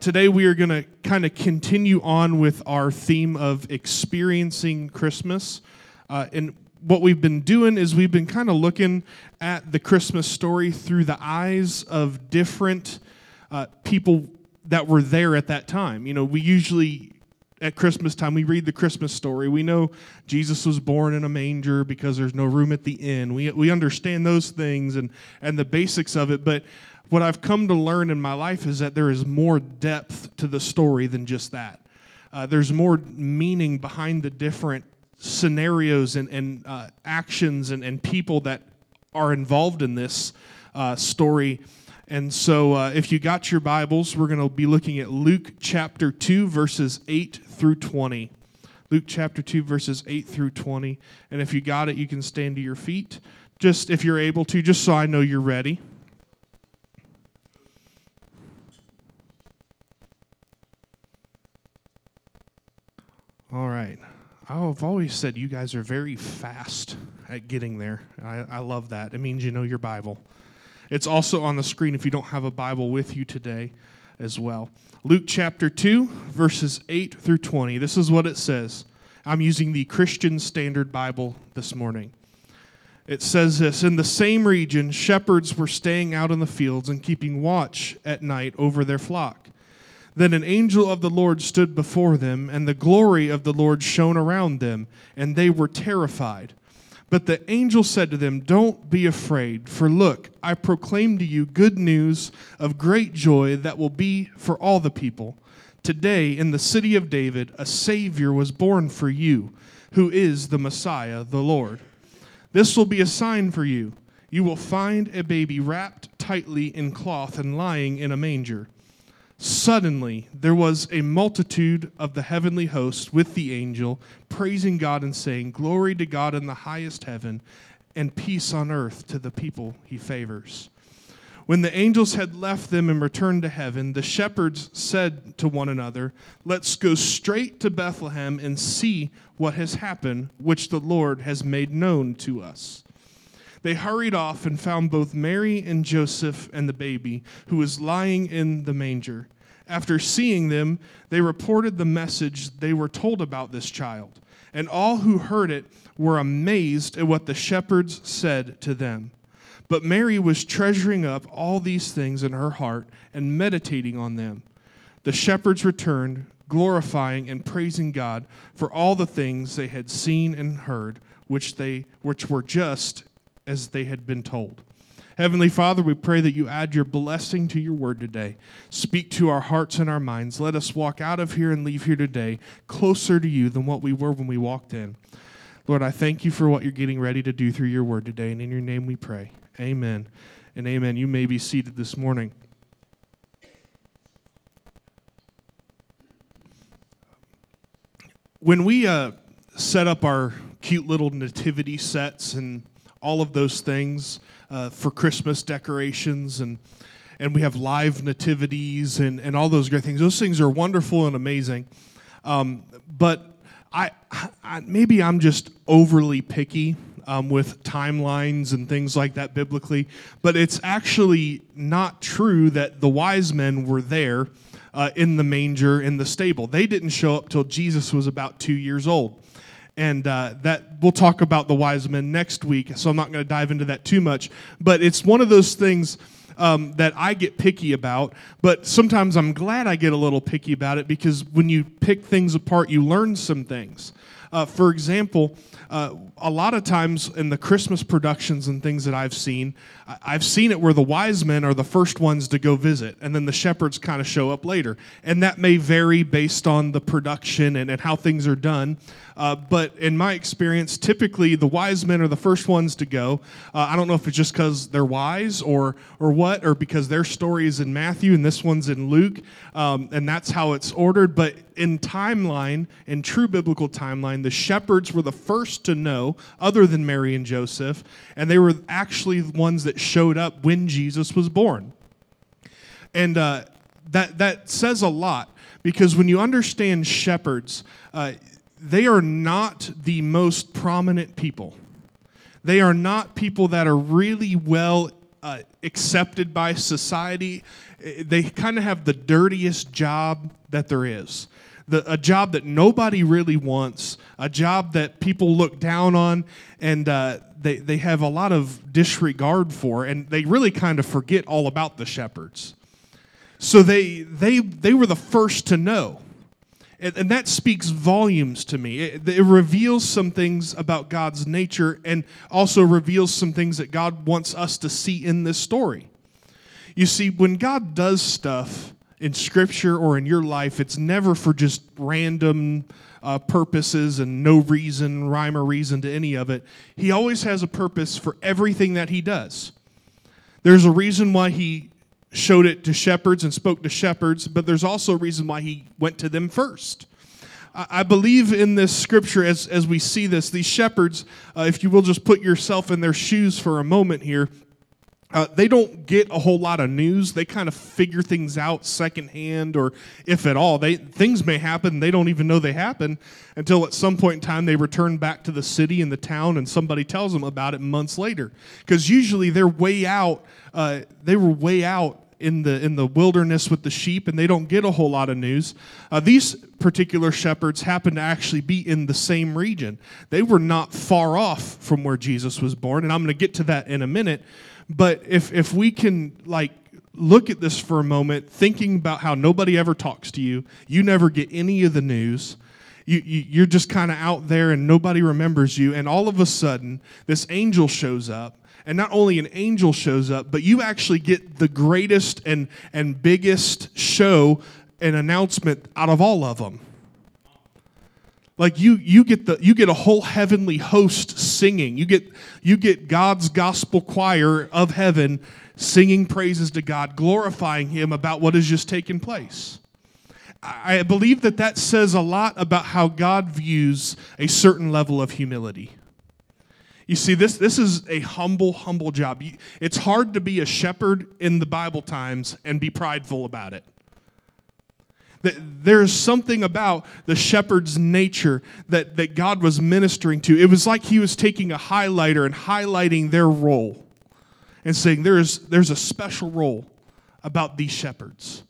today we are going to kind of continue on with our theme of experiencing Christmas. Uh, and what we've been doing is we've been kind of looking at the Christmas story through the eyes of different uh, people that were there at that time. You know, we usually at Christmas time we read the Christmas story. We know Jesus was born in a manger because there's no room at the inn. We we understand those things and and the basics of it, but what I've come to learn in my life is that there is more depth to the story than just that. Uh, there's more meaning behind the different scenarios and, and uh, actions and, and people that are involved in this uh, story. And so, uh, if you got your Bibles, we're going to be looking at Luke chapter 2, verses 8 through 20. Luke chapter 2, verses 8 through 20. And if you got it, you can stand to your feet. Just if you're able to, just so I know you're ready. All right. Oh, I've always said you guys are very fast at getting there. I, I, love that. It means you know your Bible. It's also on the screen if you don't have a Bible with you today as well. Luke chapter 2, verses 8 through 20. This is what it says. I'm using the Christian Standard Bible this morning. It says this In the same region, shepherds were staying out in the fields and keeping watch at night over their flock. Then an angel of the Lord stood before them, and the glory of the Lord shone around them, and they were terrified. But the angel said to them, Don't be afraid, for look, I proclaim to you good news of great joy that will be for all the people. Today, in the city of David, a Savior was born for you, who is the Messiah, the Lord. This will be a sign for you. You will find a baby wrapped tightly in cloth and lying in a manger. Suddenly, there was a multitude of the heavenly host with the angel, praising God and saying, Glory to God in the highest heaven, and peace on earth to the people he favors. When the angels had left them and returned to heaven, the shepherds said to one another, Let's go straight to Bethlehem and see what has happened, which the Lord has made known to us. They hurried off and found both Mary and Joseph and the baby, who was lying in the manger. After seeing them, they reported the message they were told about this child. And all who heard it were amazed at what the shepherds said to them. But Mary was treasuring up all these things in her heart and meditating on them. The shepherds returned, glorifying and praising God for all the things they had seen and heard, which they which were just as they had been told. Heavenly Father, we pray that you add your blessing to your word today. Speak to our hearts and our minds. Let us walk out of here and leave here today closer to you than what we were when we walked in. Lord, I thank you for what you're getting ready to do through your word today. And in your name we pray. Amen and amen. You may be seated this morning. When we uh, set up our cute little nativity sets and all of those things uh, for Christmas decorations and and we have live nativities and, and all those great things. Those things are wonderful and amazing. Um, but I, I, maybe I'm just overly picky um, with timelines and things like that biblically, but it's actually not true that the wise men were there uh, in the manger in the stable. They didn't show up till Jesus was about two years old and uh, that we'll talk about the wise men next week so i'm not going to dive into that too much. But it's one of those things um, that i get picky about but sometimes i'm glad i get a little picky about it because when you pick things apart you learn some things. Uh, for example uh, a lot of times in the Christmas productions and things that I've seen, I've seen it where the wise men are the first ones to go visit, and then the shepherds kind of show up later. And that may vary based on the production and, and how things are done. Uh, but in my experience, typically the wise men are the first ones to go. Uh, I don't know if it's just because they're wise or or what, or because their story is in Matthew and this one's in Luke, um, and that's how it's ordered. But in timeline, in true biblical timeline, the shepherds were the first to know, other than Mary and Joseph, and they were actually the ones that showed up when Jesus was born. And uh, that that says a lot because when you understand shepherds. Uh, they are not the most prominent people. They are not people that are really well uh, accepted by society. They kind of have the dirtiest job that there is. The, a job that nobody really wants, a job that people look down on, and uh, they, they have a lot of disregard for, and they really kind of forget all about the shepherds. So they, they, they were the first to know. And, and that speaks volumes to me. It, it reveals some things about God's nature and also reveals some things that God wants us to see in this story. You see, when God does stuff in Scripture or in your life, it's never for just random uh, purposes and no reason, rhyme or reason to any of it. He always has a purpose for everything that He does. There's a reason why He showed it to shepherds and spoke to shepherds, but there's also a reason why he went to them first. I believe in this scripture as, as we see this. These shepherds, uh, if you will just put yourself in their shoes for a moment here, uh, they don't get a whole lot of news. They kind of figure things out secondhand, or if at all. They things may happen they don't even know they happen until at some point in time they return back to the city and the town, and somebody tells them about it months later. Because usually they're way out. Uh, they were way out in the in the wilderness with the sheep, and they don't get a whole lot of news. Uh, these particular shepherds happen to actually be in the same region. They were not far off from where Jesus was born, and I'm going to get to that in a minute. But if if we can like look at this for a moment, thinking about how nobody ever talks to you, you never get any of the news. You, you, are just kind of out there and nobody remembers you. And all of a sudden, this angel shows up. And not only an angel shows up, but you actually get the greatest and, and biggest show and announcement out of all of them like you you get the you get a whole heavenly host singing. You get you get god's gospel choir of heaven singing praises to god glorifying him about what has just taken place. I believe that that says a lot about how god views a certain level of humility. You see this this is a humble humble job. It's hard to be a shepherd in the bible times and be prideful about it there's something about the shepherd's nature that, that God was ministering to. It was like he was taking a highlighter and highlighting their role and saying there's, there's a special role about these shepherds.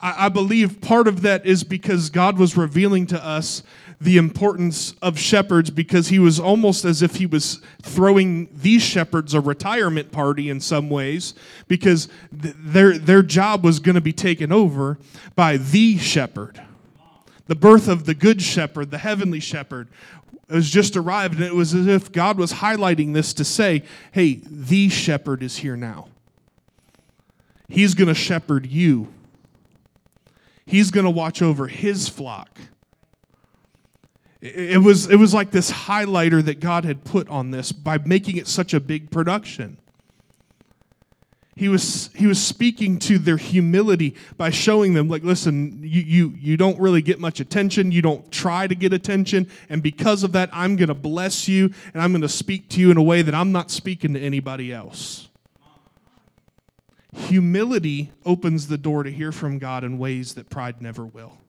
I, I believe part of that is because God was revealing to us the importance of shepherds because he was almost as if he was throwing these shepherds a retirement party in some ways because th- their, their job was going to be taken over by the shepherd. The birth of the good shepherd, the heavenly shepherd, has just arrived, and it was as if God was highlighting this to say, hey, the shepherd is here now. He's going to shepherd you. He's going to watch over his flock. It was, it was like this highlighter that God had put on this by making it such a big production. He was, he was speaking to their humility by showing them, like, listen, you, you, you don't really get much attention. You don't try to get attention. And because of that, I'm going to bless you and I'm going to speak to you in a way that I'm not speaking to anybody else. Humility opens the door to hear from God in ways that pride never will.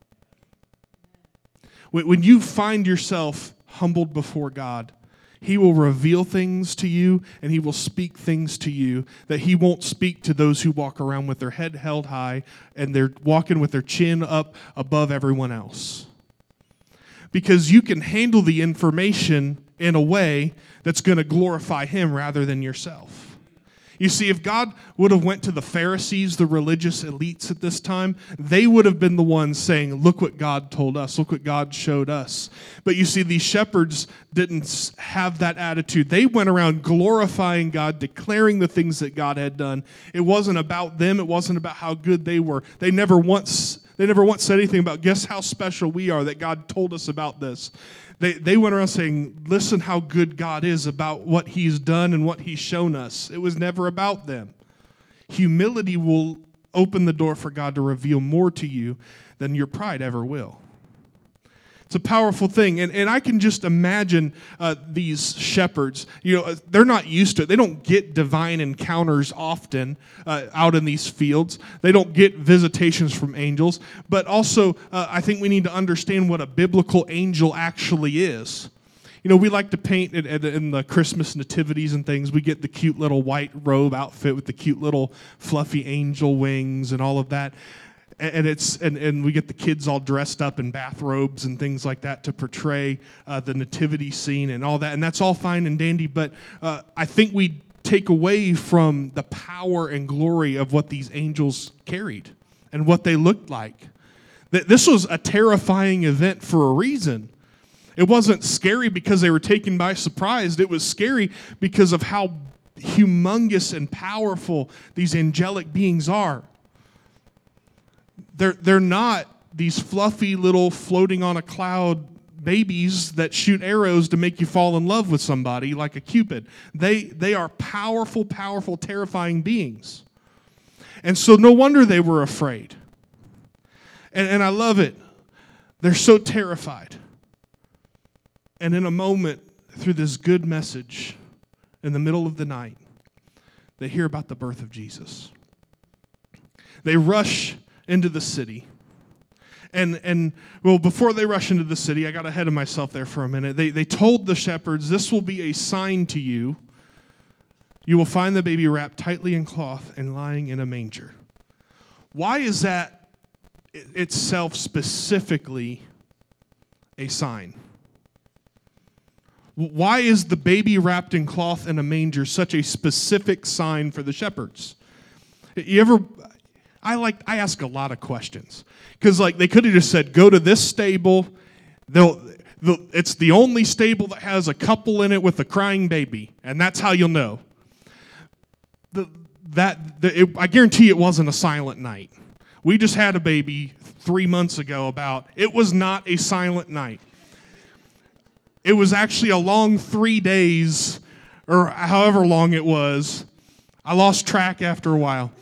When you find yourself humbled before God, He will reveal things to you and He will speak things to you that He won't speak to those who walk around with their head held high and they're walking with their chin up above everyone else. Because you can handle the information in a way that's going to glorify Him rather than yourself. You see, if God would have went to the Pharisees, the religious elites at this time, they would have been the ones saying, "Look what God told us. Look what God showed us." But you see, these shepherds didn't have that attitude. They went around glorifying God, declaring the things that God had done. It wasn't about them. It wasn't about how good they were. They never once they never once said anything about guess how special we are that God told us about this. They, they went around saying, Listen how good God is about what He's done and what He's shown us. It was never about them. Humility will open the door for God to reveal more to you than your pride ever will. It's a powerful thing. And, and I can just imagine uh, these shepherds. You know, they're not used to it. They don't get divine encounters often uh, out in these fields, they don't get visitations from angels. But also, uh, I think we need to understand what a biblical angel actually is. you know, we like to paint it in the Christmas nativities and things. We get the cute little white robe outfit with the cute little fluffy angel wings and all of that. And it's and, and we get the kids all dressed up in bathrobes and things like that to portray uh, the nativity scene and all that. And that's all fine and dandy. But uh, I think we take away from the power and glory of what these angels carried and what they looked like. That this was a terrifying event for a reason. It wasn't scary because they were taken by surprise. It was scary because of how humongous and powerful these angelic beings are. They're, they're not these fluffy little floating on a cloud babies that shoot arrows to make you fall in love with somebody like a cupid. They, they are powerful, powerful, terrifying beings. And so no wonder they were afraid. And, and I love it. They're so terrified. And in a moment, through this good message, in the middle of the night, they hear about the birth of Jesus. They rush into the city. And, and well, before they rush into the city, I got ahead of myself there for a minute. They, they told the shepherds, This will be a sign to you. You will find the baby wrapped tightly in cloth and lying in a manger. Why is that itself specifically a sign? Why is the baby wrapped in cloth in a manger such a specific sign for the shepherds? You ever I like I ask a lot of questions because like they could have just said go to this stable. They'll, they'll, it's the only stable that has a couple in it with a crying baby, and that's how you'll know. The, that the, it, I guarantee it wasn't a silent night. We just had a baby three months ago. About it was not a silent night. It was actually a long three days, or however long it was. I lost track after a while.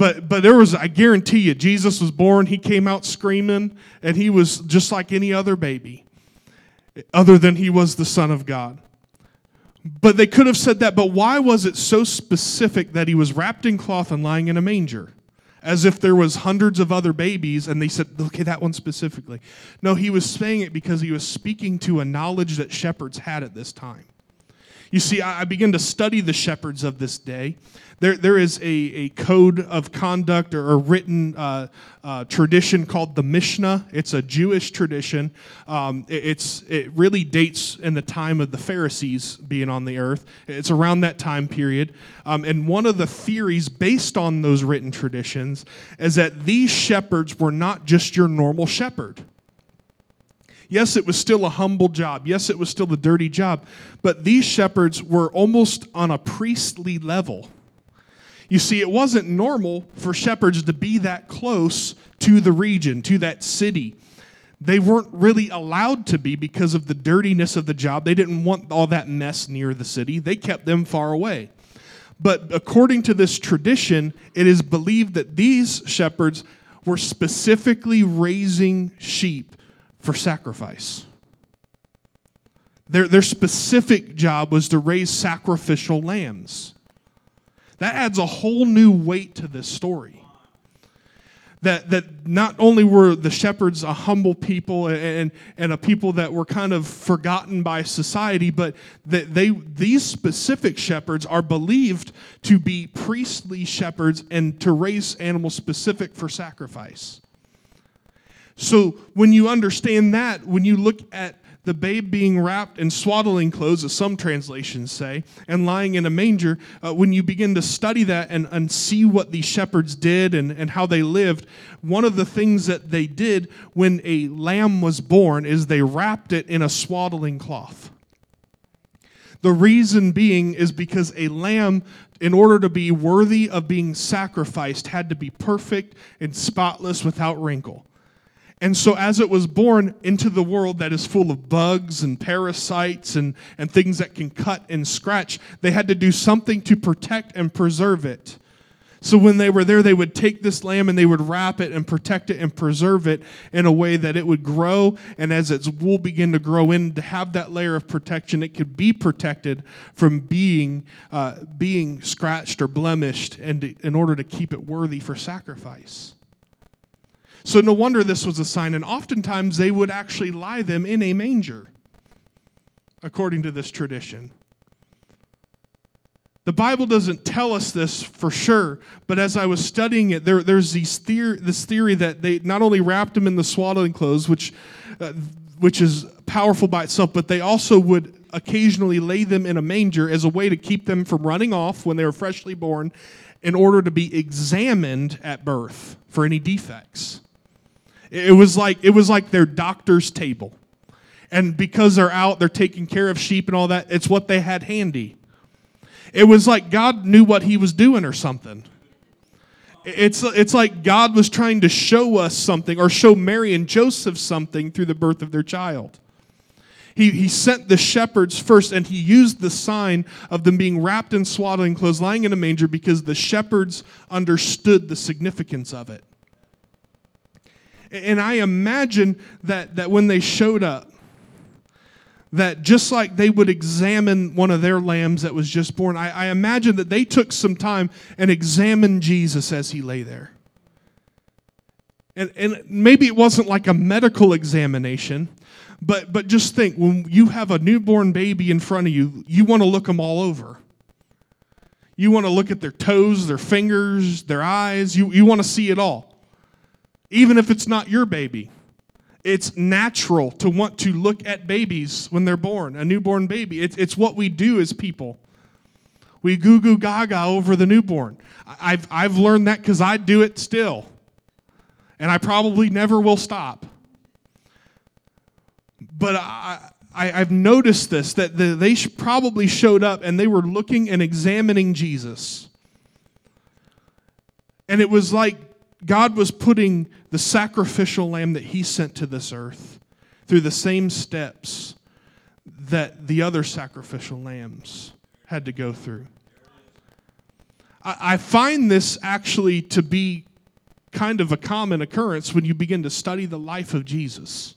But but there was I guarantee you Jesus was born, he came out screaming and he was just like any other baby other than he was the son of God. But they could have said that, but why was it so specific that he was wrapped in cloth and lying in a manger? As if there was hundreds of other babies and they said, okay, that one specifically. No, he was saying it because he was speaking to a knowledge that shepherds had at this time. You see, I begin to study the shepherds of this day, there, there is a, a code of conduct or a written uh, uh, tradition called the Mishnah. It's a Jewish tradition. Um, it, it's, it really dates in the time of the Pharisees being on the earth. It's around that time period. Um, and one of the theories based on those written traditions is that these shepherds were not just your normal shepherd. Yes, it was still a humble job. Yes, it was still a dirty job. But these shepherds were almost on a priestly level. You see, it wasn't normal for shepherds to be that close to the region, to that city. They weren't really allowed to be because of the dirtiness of the job. They didn't want all that mess near the city, they kept them far away. But according to this tradition, it is believed that these shepherds were specifically raising sheep for sacrifice. Their, their specific job was to raise sacrificial lambs. That adds a whole new weight to this story. That, that not only were the shepherds a humble people and, and a people that were kind of forgotten by society, but that they, these specific shepherds are believed to be priestly shepherds and to raise animals specific for sacrifice. So when you understand that, when you look at the babe being wrapped in swaddling clothes, as some translations say, and lying in a manger, uh, when you begin to study that and, and see what these shepherds did and, and how they lived, one of the things that they did when a lamb was born is they wrapped it in a swaddling cloth. The reason being is because a lamb, in order to be worthy of being sacrificed, had to be perfect and spotless without wrinkle. And so, as it was born into the world that is full of bugs and parasites and, and things that can cut and scratch, they had to do something to protect and preserve it. So, when they were there, they would take this lamb and they would wrap it and protect it and preserve it in a way that it would grow. And as its wool began to grow in, to have that layer of protection, it could be protected from being, uh, being scratched or blemished and in order to keep it worthy for sacrifice. So no wonder this was a sign. And oftentimes they would actually lie them in a manger. according to this tradition. The Bible doesn't tell us this for sure, but as I was studying it, there, there's this theory that they not only wrapped him in the swaddling clothes, which, uh, which is powerful by itself, but they also would occasionally lay them in a manger as a way to keep them from running off when they were freshly born in order to be examined at birth for any defects. It was like, it was like their doctor's table. And because they're out, they're taking care of sheep and all that, it's what they had handy. It was like God knew what he was doing or something. It's, it's like God was trying to show us something or show Mary and Joseph something through the birth of their child. He, he sent the shepherds first, and he used the sign of them being wrapped in swaddling clothes, lying in a manger, because the shepherds understood the significance of it. And I imagine that, that when they showed up, that just like they would examine one of their lambs that was just born, I, I imagine that they took some time and examined Jesus as he lay there. And, and maybe it wasn't like a medical examination, but, but just think when you have a newborn baby in front of you, you want to look them all over. You want to look at their toes, their fingers, their eyes. You, you want to see it all. Even if it's not your baby. It's natural to want to look at babies when they're born, a newborn baby. It's, it's what we do as people. We goo goo gaga over the newborn. I've, I've learned that because I do it still. And I probably never will stop. But I, I, have noticed this that the, they probably showed up and they were looking and examining Jesus. And it was like God was putting the sacrificial lamb that he sent to this earth through the same steps that the other sacrificial lambs had to go through. I, find this actually to be kind of a common occurrence when you begin to study the life of Jesus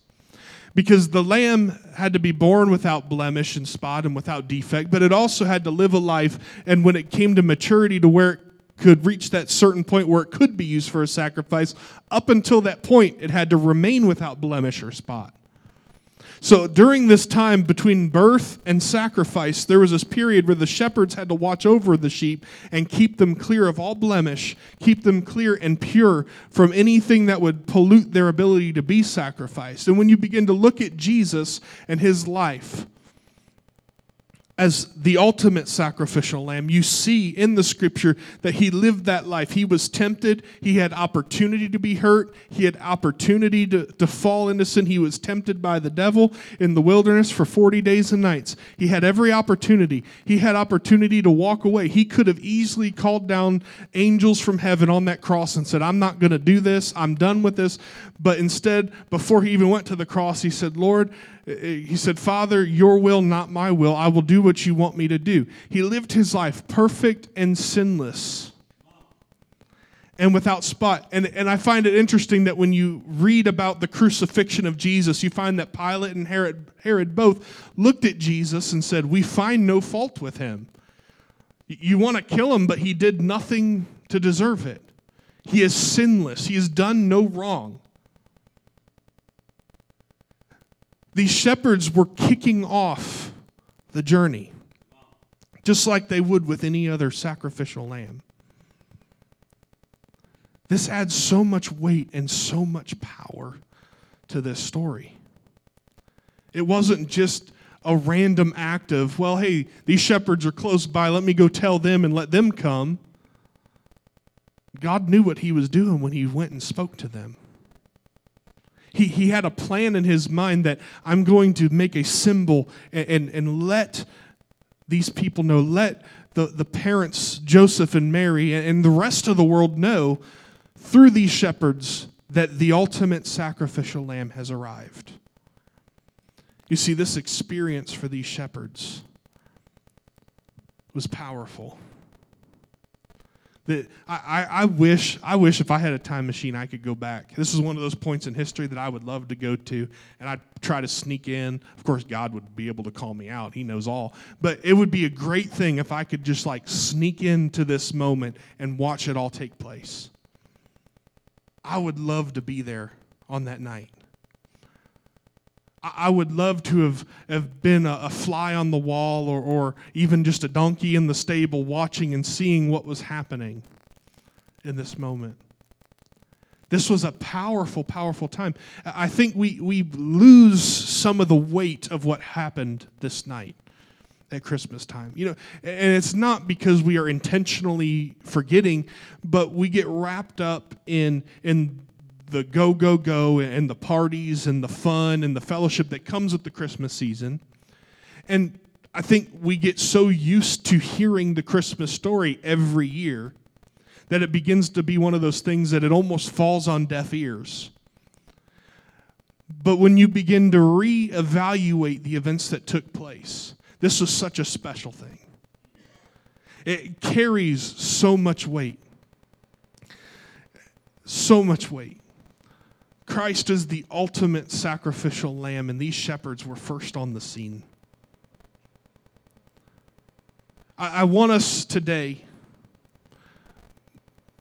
because the lamb had to be born without blemish and spot and without defect, but it also had to live a life. And when it came to maturity to where could reach that certain point where it could be used for a sacrifice, up until that point, it had to remain without blemish or spot. So during this time between birth and sacrifice, there was this period where the shepherds had to watch over the sheep and keep them clear of all blemish, keep them clear and pure from anything that would pollute their ability to be sacrificed. And when you begin to look at Jesus and his life, as the ultimate sacrificial lamb. You see in the scripture that he lived that life. He was tempted. He had opportunity to be hurt. He had opportunity to, to fall into sin. He was tempted by the devil in the wilderness for 40 days and nights. He had every opportunity. He had opportunity to walk away. He could have easily called down angels from heaven on that cross and said, I'm not going to do this. I'm done with this. But instead, before he even went to the cross, he said, Lord, he said, Father, your will, not my will. I will do what you want me to do. He lived his life perfect and sinless and without spot. And, and I find it interesting that when you read about the crucifixion of Jesus, you find that Pilate and Herod, Herod both looked at Jesus and said, We find no fault with him. You want to kill him, but he did nothing to deserve it. He is sinless, he has done no wrong. These shepherds were kicking off the journey, just like they would with any other sacrificial lamb. This adds so much weight and so much power to this story. It wasn't just a random act of, well, hey, these shepherds are close by, let me go tell them and let them come. God knew what he was doing when he went and spoke to them. He, he had a plan in his mind that I'm going to make a symbol and, and, and let these people know, let the, the parents, Joseph and Mary, and, and the rest of the world know through these shepherds that the ultimate sacrificial lamb has arrived. You see, this experience for these shepherds was powerful that I, I, wish I wish if I had a time machine I could go back. This is one of those points in history that I would love to go to, and I'd try to sneak in. Of course, God would be able to call me out; He knows all. But it would be a great thing if I could just like sneak into this moment and watch it all take place. I would love to be there on that night. I would love to have, have been a, a fly on the wall or, or even just a donkey in the stable watching and seeing what was happening in this moment. This was a powerful, powerful time. I think we, we lose some of the weight of what happened this night at Christmas time. You know, and it's not because we are intentionally forgetting, but we get wrapped up in in the go go go and the parties and the fun and the fellowship that comes with the Christmas season. And I think we get so used to hearing the Christmas story every year that it begins to be one of those things that it almost falls on deaf ears. But when you begin to reevaluate the events that took place, this was such a special thing. It carries so much weight. So much weight. Christ is the ultimate sacrificial lamb, and these shepherds were first on the scene. I, I want us today,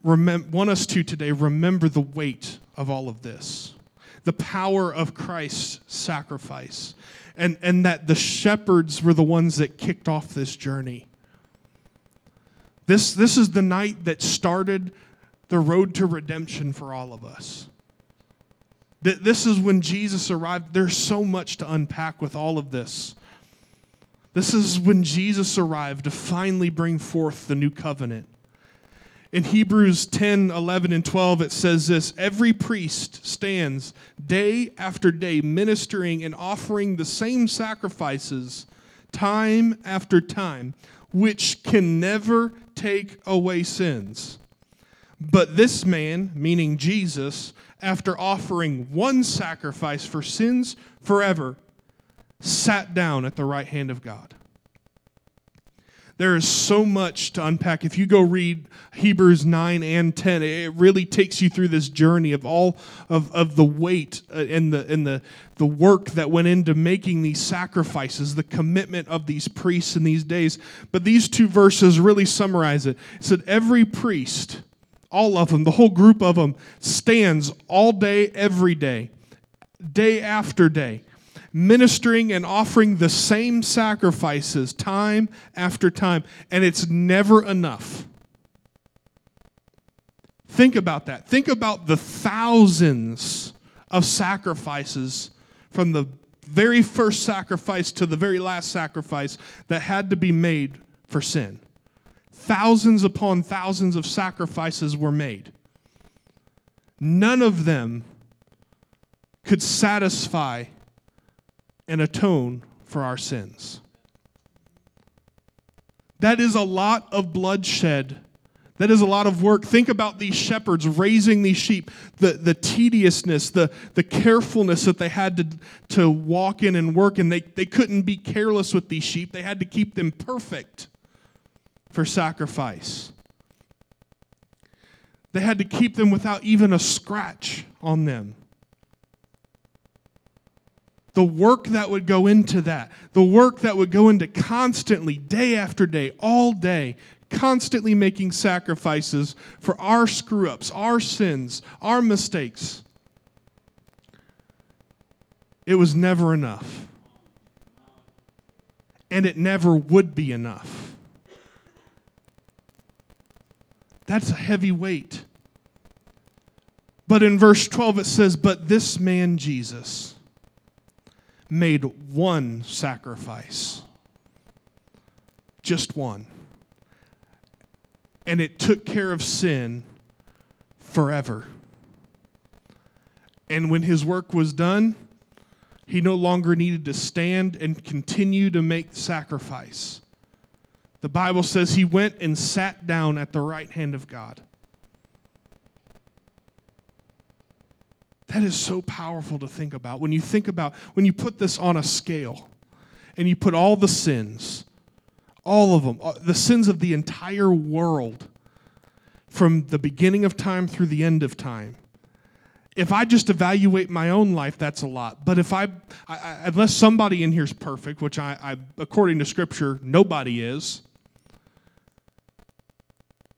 remem- want us to today remember the weight of all of this, the power of Christ's sacrifice, and, and that the shepherds were the ones that kicked off this journey. This, this is the night that started the road to redemption for all of us. That this is when Jesus arrived. There's so much to unpack with all of this. This is when Jesus arrived to finally bring forth the new covenant. In Hebrews 10, 11, and 12, it says this Every priest stands day after day ministering and offering the same sacrifices time after time, which can never take away sins. But this man, meaning Jesus, after offering one sacrifice for sins forever, sat down at the right hand of God. There is so much to unpack. If you go read Hebrews 9 and 10, it really takes you through this journey of all of, of the weight uh, and, the, and the, the work that went into making these sacrifices, the commitment of these priests in these days. But these two verses really summarize it. It said, Every priest all of them, the whole group of them, stands all day, every day, day after day, ministering and offering the same sacrifices time after time, and it's never enough. Think about that. Think about the thousands of sacrifices from the very first sacrifice to the very last sacrifice that had to be made for sin thousands upon thousands of sacrifices were made. None of them could satisfy and atone for our sins. That is a lot of bloodshed. That is a lot of work. Think about these shepherds raising these sheep, the, the tediousness, the, the carefulness that they had to, to walk in and work in. They, they couldn't be careless with these sheep, they had to keep them perfect for sacrifice. They had to keep them without even a scratch on them. The work that would go into that, the work that would go into constantly, day after day, all day, constantly making sacrifices for our screw ups, our sins, our mistakes. It was never enough. And it never would be enough. That's a heavy weight. But in verse 12 it says, But this man Jesus made one sacrifice. Just one. And it took care of sin forever. And when his work was done, he no longer needed to stand and continue to make sacrifice. The Bible says he went and sat down at the right hand of God. That is so powerful to think about. When you think about, when you put this on a scale and you put all the sins, all of them, uh, the sins of the entire world from the beginning of time through the end of time. If I just evaluate my own life, that's a lot. But if I, I unless somebody in here is perfect, which I, I, according to Scripture, nobody is,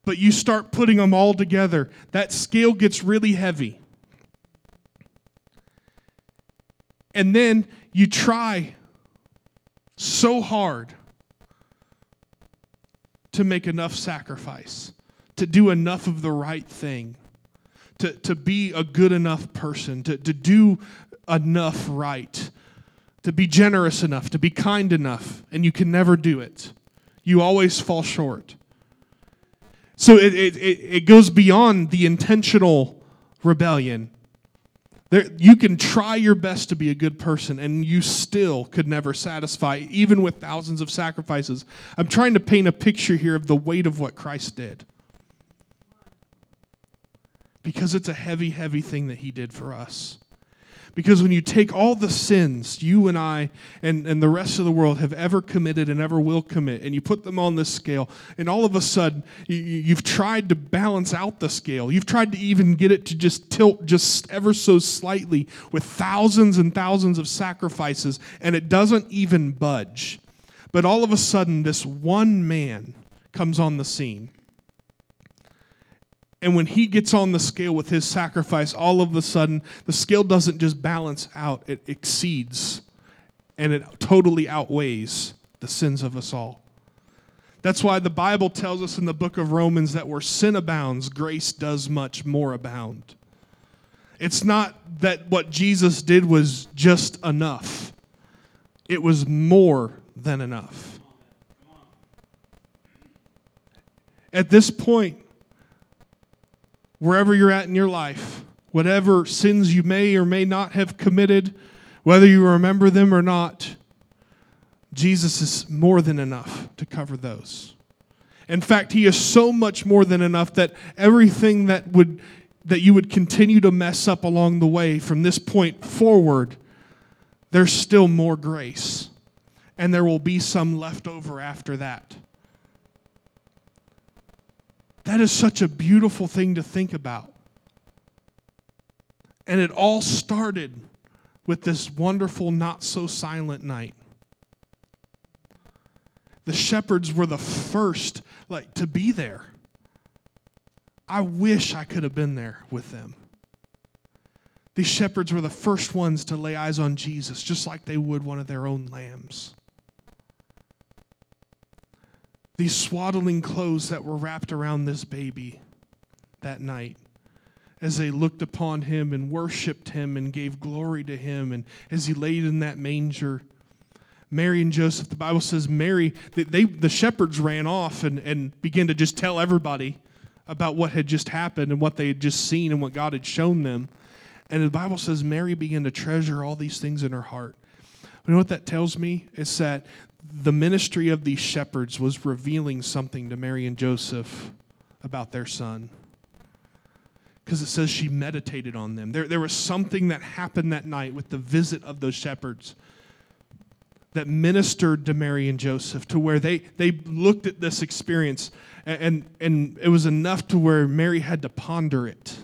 but you start putting them all together, that scale gets really heavy. And then you try so hard to make enough sacrifice, to do enough of the right thing, to, to be a good enough person, to, to do enough right, to be generous enough, to be kind enough, and you can never do it. You always fall short. So it, it, it goes beyond the intentional rebellion. There, you can try your best to be a good person, and you still could never satisfy, even with thousands of sacrifices. I'm trying to paint a picture here of the weight of what Christ did. Because it's a heavy, heavy thing that he did for us. Because when you take all the sins you and I and, and the rest of the world have ever committed and ever will commit, and you put them on this scale, and all of a sudden you, you've tried to balance out the scale. You've tried to even get it to just tilt just ever so slightly with thousands and thousands of sacrifices, and it doesn't even budge. But all of a sudden, this one man comes on the scene and when he gets on the scale with his sacrifice, all of a sudden, the scale doesn't just balance out, it exceeds and it totally outweighs the sins of us all. That's why the Bible tells us in the book of Romans that where sin abounds, grace does much more abound. It's not that what Jesus did was just enough, it was more than enough. At this point, wherever you're at in your life, whatever sins you may or may not have committed, whether you remember them or not, Jesus is more than enough to cover those. In fact, he is so much more than enough that everything that would that you would continue to mess up along the way from this point forward, there's still more grace. And there will be some left over after that. That is such a beautiful thing to think about. And it all started with this wonderful, not so silent night. The shepherds were the first like to be there. I wish I could have been there with them. These shepherds were the first ones to lay eyes on Jesus, just like they would one of their own lambs these swaddling clothes that were wrapped around this baby that night. As they looked upon him and worshiped him and gave glory to him and as he laid in that manger mary and joseph the bible says mary they, they, the shepherds ran off and, and began to just tell everybody about what had just happened and what they had just seen and what god had shown them. And the bible says mary began to treasure all these things in her heart. You know what that tells me? It's that the ministry of these shepherds was revealing something to Mary and Joseph about their son. Because it says she meditated on them. There, there was something that happened that night with the visit of those shepherds that ministered to Mary and Joseph to where they, they looked at this experience and, and, and it was enough to where Mary had to ponder it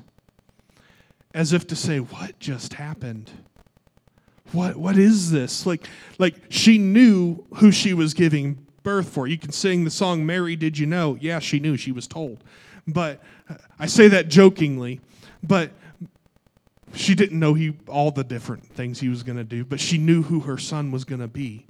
as if to say, What just happened? What what is this? Like like she knew who she was giving birth for. You can sing the song mary did you know? Yeah she knew. She was told. But i say that jokingly but she didn't know he all the different things he was going to do but she knew who her son was going to be.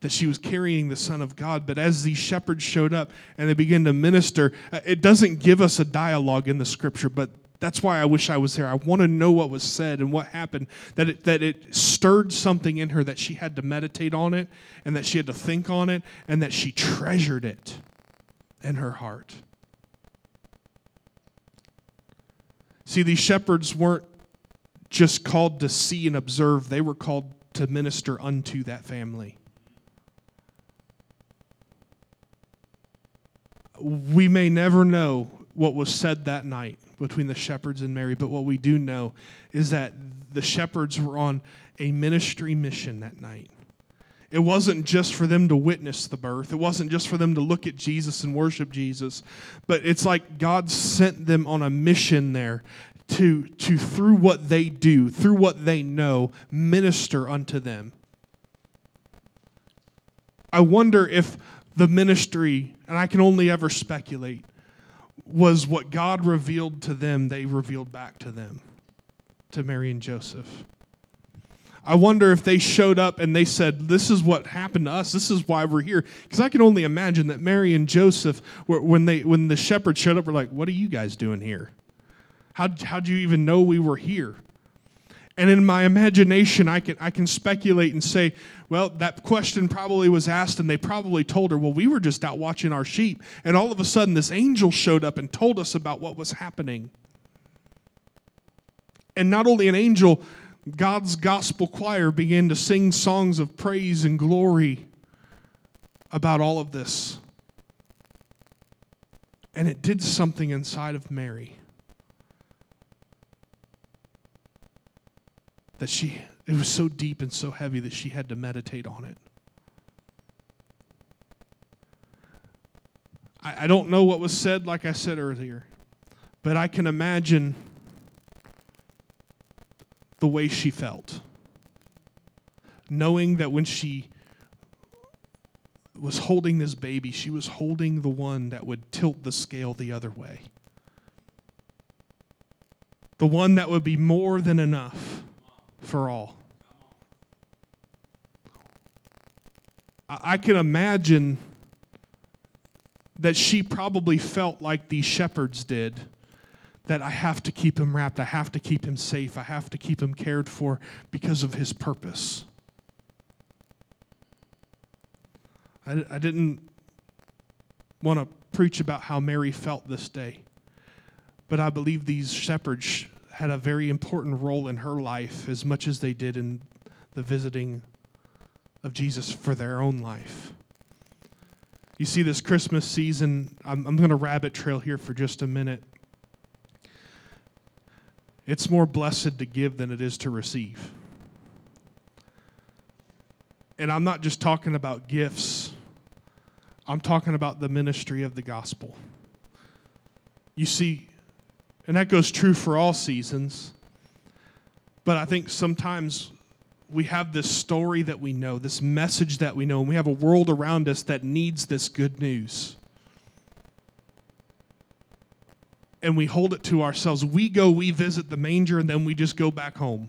That she was carrying the son of god but as these shepherds showed up and they began to minister uh, it doesn't give us a dialogue in the scripture but that's why I wish I was there. I want to know what was said and what happened. That it, that it stirred something in her that she had to meditate on it and that she had to think on it and that she treasured it in her heart. See, these shepherds weren't just called to see and observe, they were called to minister unto that family. We may never know what was said that night between the shepherds and Mary, but what we do know is that the shepherds were on a ministry mission that night. It wasn't just for them to witness the birth. It wasn't just for them to look at Jesus and worship Jesus. But it's like God sent them on a mission there to, to through what they do, through what they know, minister unto them. I wonder if the ministry, and I can only ever speculate, was what God revealed to them, they revealed back to them, to Mary and Joseph. I wonder if they showed up and they said, This is what happened to us. This is why we're here. Because I can only imagine that Mary and Joseph, when, they, when the shepherds showed up, were like, What are you guys doing here? How'd, how'd you even know we were here? And in my imagination, I can, I can speculate and say, well, that question probably was asked, and they probably told her, well, we were just out watching our sheep. And all of a sudden, this angel showed up and told us about what was happening. And not only an angel, God's gospel choir began to sing songs of praise and glory about all of this. And it did something inside of Mary that she, it was so deep and so heavy that she had to meditate on it. I, I don't know what was said, like I said earlier, but I can imagine the way she felt. Knowing that when she was holding this baby, she was holding the one that would tilt the scale the other way. The one that would be more than enough for all. I can imagine that she probably felt like these shepherds did that I have to keep him wrapped, I have to keep him safe, I have to keep him cared for because of his purpose. I, I didn't want to preach about how Mary felt this day, but I believe these shepherds had a very important role in her life as much as they did in the visiting of Jesus for their own life. You see, this Christmas season, I'm, I'm going to rabbit trail here for just a minute. It's more blessed to give than it is to receive. And I'm not just talking about gifts, I'm talking about the ministry of the gospel. You see, and that goes true for all seasons, but I think sometimes we have this story that we know, this message that we know, and we have a world around us that needs this good news. and we hold it to ourselves. We go, we visit the manger, and then we just go back home.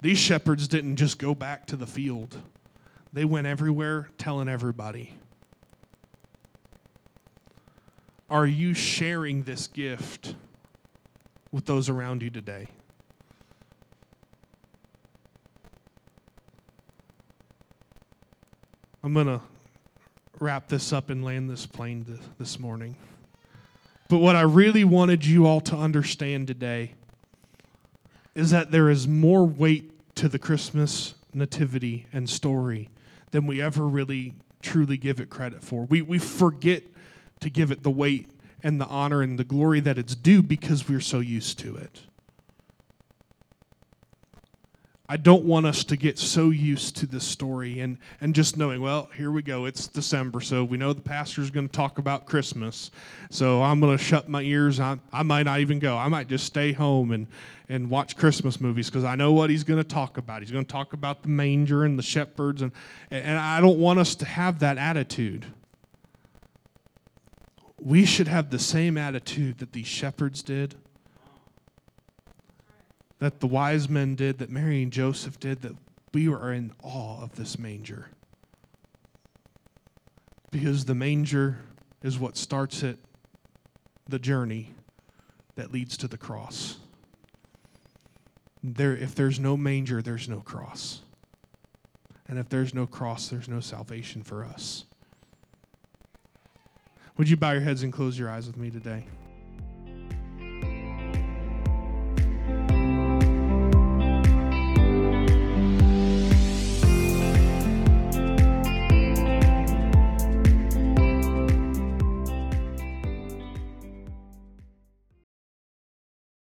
These shepherds didn't just go back to the field, they went everywhere telling everybody. Are you sharing this gift with those around you today? I'm going to wrap this up and land this plane th- this morning. But what I really wanted you all to understand today is that there is more weight to the Christmas nativity and story than we ever really truly give it credit for. We, we forget to give it the weight and the honor and the glory that it's due because we're so used to it. I don't want us to get so used to this story and, and just knowing, well, here we go. It's December, so we know the pastor's going to talk about Christmas. So I'm going to shut my ears. I, I might not even go. I might just stay home and, and watch Christmas movies because I know what he's going to talk about. He's going to talk about the manger and the shepherds. And, and I don't want us to have that attitude. We should have the same attitude that these shepherds did that the wise men did, that Mary and Joseph did, that we are in awe of this manger. Because the manger is what starts it, the journey that leads to the cross. There, if there's no manger, there's no cross. And if there's no cross, there's no salvation for us. Would you bow your heads and close your eyes with me today?